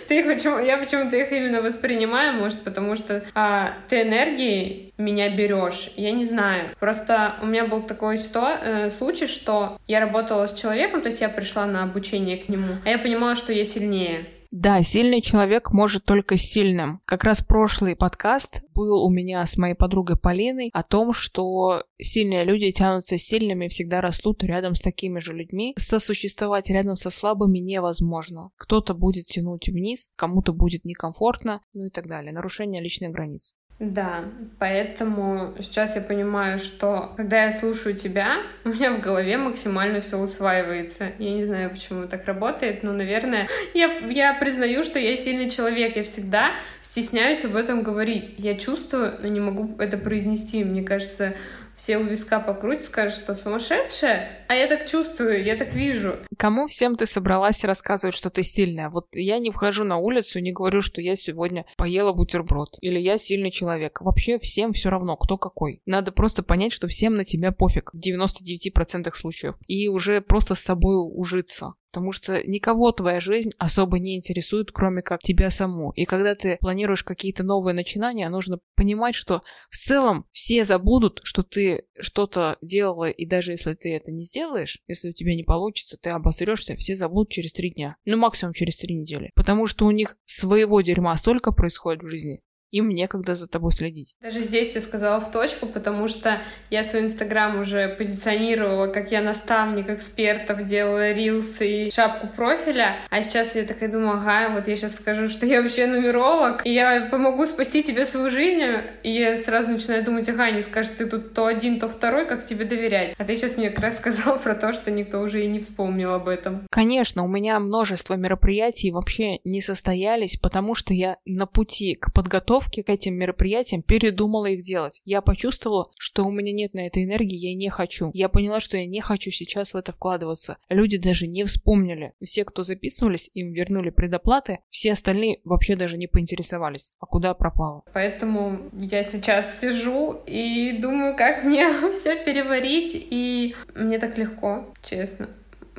Ты почему, я почему-то их именно воспринимаю, может, потому что а, ты энергией меня берешь. Я не знаю. Просто у меня был такой сто, э, случай, что я работала с человеком, то есть я пришла на обучение к нему, а я понимала, что я сильнее. Да, сильный человек может только сильным. Как раз прошлый подкаст был у меня с моей подругой Полиной о том, что сильные люди тянутся сильными и всегда растут рядом с такими же людьми. Сосуществовать рядом со слабыми невозможно. Кто-то будет тянуть вниз, кому-то будет некомфортно, ну и так далее. Нарушение личных границ. Да, поэтому сейчас я понимаю, что когда я слушаю тебя, у меня в голове максимально все усваивается. Я не знаю, почему так работает, но, наверное, я, я признаю, что я сильный человек. Я всегда стесняюсь об этом говорить. Я чувствую, но не могу это произнести. Мне кажется, все у виска покрутят, скажут, что сумасшедшая, а я так чувствую, я так вижу. Кому всем ты собралась рассказывать, что ты сильная? Вот я не вхожу на улицу, не говорю, что я сегодня поела бутерброд, или я сильный человек. Вообще всем все равно, кто какой. Надо просто понять, что всем на тебя пофиг в 99% случаев. И уже просто с собой ужиться потому что никого твоя жизнь особо не интересует, кроме как тебя саму. И когда ты планируешь какие-то новые начинания, нужно понимать, что в целом все забудут, что ты что-то делала, и даже если ты это не сделаешь, если у тебя не получится, ты обосрешься, все забудут через три дня. Ну, максимум через три недели. Потому что у них своего дерьма столько происходит в жизни, им некогда за тобой следить. Даже здесь ты сказала в точку, потому что я свой инстаграм уже позиционировала, как я наставник экспертов, делала рилсы и шапку профиля, а сейчас я такая думаю, ага, вот я сейчас скажу, что я вообще нумеролог, и я помогу спасти тебе свою жизнь, и я сразу начинаю думать, ага, не скажешь, ты тут то один, то второй, как тебе доверять. А ты сейчас мне как раз сказал про то, что никто уже и не вспомнил об этом. Конечно, у меня множество мероприятий вообще не состоялись, потому что я на пути к подготовке подготовке к этим мероприятиям передумала их делать. Я почувствовала, что у меня нет на этой энергии, я не хочу. Я поняла, что я не хочу сейчас в это вкладываться. Люди даже не вспомнили. Все, кто записывались, им вернули предоплаты, все остальные вообще даже не поинтересовались, а куда пропало. Поэтому я сейчас сижу и думаю, как мне все переварить, и мне так легко, честно.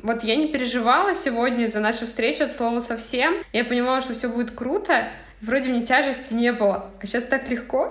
Вот я не переживала сегодня за нашу встречу от слова совсем. Я понимала, что все будет круто, Вроде мне тяжести не было, а сейчас так легко.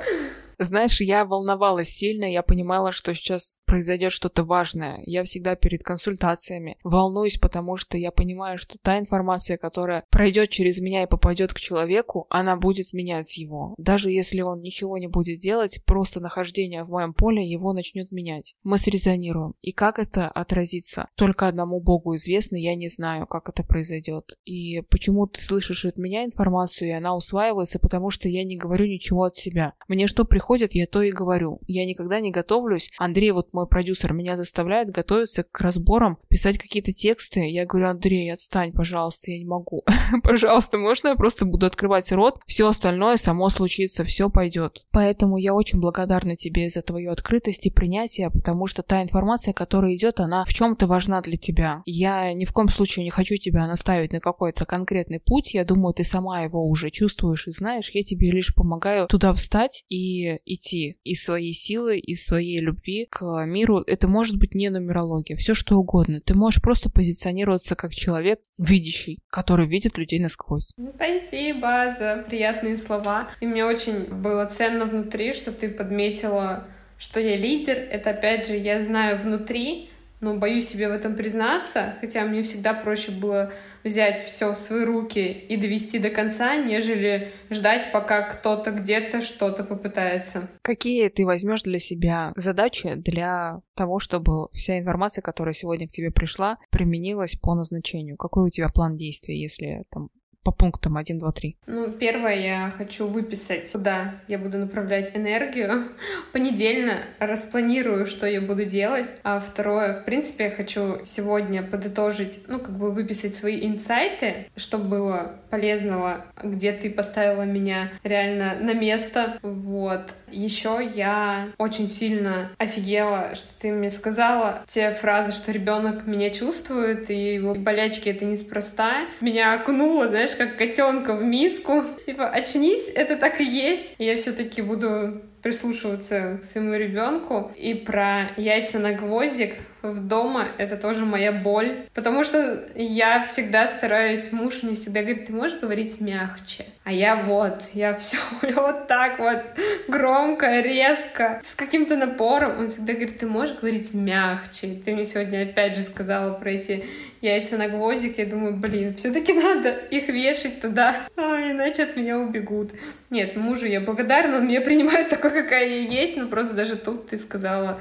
Знаешь, я волновалась сильно, я понимала, что сейчас произойдет что-то важное. Я всегда перед консультациями волнуюсь, потому что я понимаю, что та информация, которая пройдет через меня и попадет к человеку, она будет менять его. Даже если он ничего не будет делать, просто нахождение в моем поле его начнет менять. Мы срезонируем. И как это отразится? Только одному Богу известно, я не знаю, как это произойдет. И почему ты слышишь от меня информацию, и она усваивается, потому что я не говорю ничего от себя. Мне что приходит, я то и говорю. Я никогда не готовлюсь. Андрей, вот мой мой продюсер меня заставляет готовиться к разборам, писать какие-то тексты. Я говорю, Андрей, отстань, пожалуйста, я не могу. пожалуйста, можно я просто буду открывать рот? Все остальное само случится, все пойдет. Поэтому я очень благодарна тебе за твою открытость и принятие, потому что та информация, которая идет, она в чем-то важна для тебя. Я ни в коем случае не хочу тебя наставить на какой-то конкретный путь. Я думаю, ты сама его уже чувствуешь и знаешь. Я тебе лишь помогаю туда встать и идти из своей силы, из своей любви к миру это может быть не нумерология, все что угодно. Ты можешь просто позиционироваться как человек видящий, который видит людей насквозь. Ну, спасибо за приятные слова. И мне очень было ценно внутри, что ты подметила, что я лидер. Это опять же, я знаю внутри, но боюсь себе в этом признаться, хотя мне всегда проще было взять все в свои руки и довести до конца, нежели ждать, пока кто-то где-то что-то попытается. Какие ты возьмешь для себя задачи для того, чтобы вся информация, которая сегодня к тебе пришла, применилась по назначению? Какой у тебя план действий, если там по пунктам 1, 2, 3. Ну, первое, я хочу выписать, куда я буду направлять энергию. Понедельно распланирую, что я буду делать. А второе, в принципе, я хочу сегодня подытожить, ну, как бы выписать свои инсайты, чтобы было полезного, где ты поставила меня реально на место. Вот. Еще я очень сильно офигела, что ты мне сказала те фразы, что ребенок меня чувствует, и его болячки это неспроста. Меня окунуло, знаешь, как котенка в миску. Типа, очнись, это так и есть. И я все-таки буду прислушиваться к своему ребенку. И про яйца на гвоздик дома это тоже моя боль. Потому что я всегда стараюсь, муж мне всегда говорит, ты можешь говорить мягче. А я вот, я все вот так вот громко, резко, с каким-то напором. Он всегда говорит, ты можешь говорить мягче. Ты мне сегодня опять же сказала про эти яйца на гвоздик. Я думаю, блин, все-таки надо их вешать туда, а, иначе от меня убегут. Нет, мужу я благодарна, он меня принимает такой, какая я есть, но просто даже тут ты сказала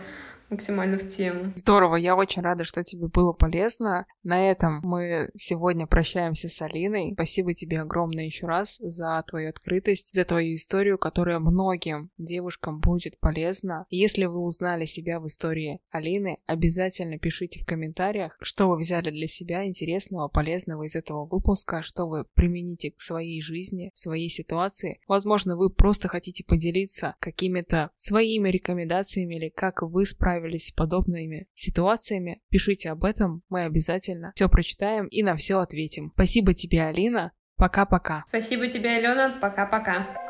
максимально в тему. Здорово, я очень рада, что тебе было полезно. На этом мы сегодня прощаемся с Алиной. Спасибо тебе огромное еще раз за твою открытость, за твою историю, которая многим девушкам будет полезна. Если вы узнали себя в истории Алины, обязательно пишите в комментариях, что вы взяли для себя интересного, полезного из этого выпуска, что вы примените к своей жизни, своей ситуации. Возможно, вы просто хотите поделиться какими-то своими рекомендациями или как вы справились справились с подобными ситуациями, пишите об этом, мы обязательно все прочитаем и на все ответим. Спасибо тебе, Алина. Пока-пока. Спасибо тебе, Алена. Пока-пока.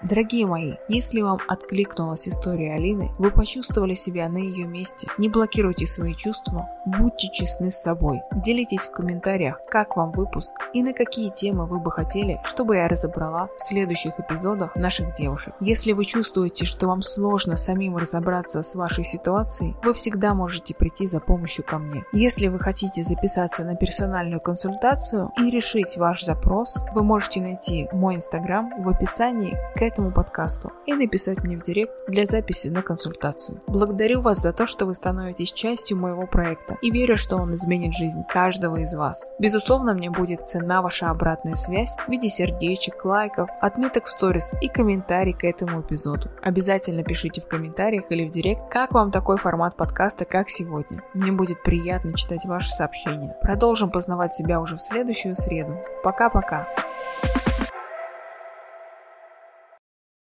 Дорогие мои, если вам откликнулась история Алины, вы почувствовали себя на ее месте, не блокируйте свои чувства, будьте честны с собой. Делитесь в комментариях, как вам выпуск и на какие темы вы бы хотели, чтобы я разобрала в следующих эпизодах наших девушек. Если вы чувствуете, что вам сложно самим разобраться с вашей ситуацией, вы всегда можете прийти за помощью ко мне. Если вы хотите записаться на персональную консультацию и решить ваш запрос, вы можете найти мой инстаграм в описании к этому подкасту и написать мне в директ для записи на консультацию. Благодарю вас за то, что вы становитесь частью моего проекта и верю, что он изменит жизнь каждого из вас. Безусловно, мне будет цена ваша обратная связь в виде сердечек, лайков, отметок в сторис и комментарий к этому эпизоду. Обязательно пишите в комментариях или в директ, как вам такой формат подкаста, как сегодня. Мне будет приятно читать ваши сообщения. Продолжим познавать себя уже в следующую среду. Пока-пока. thank you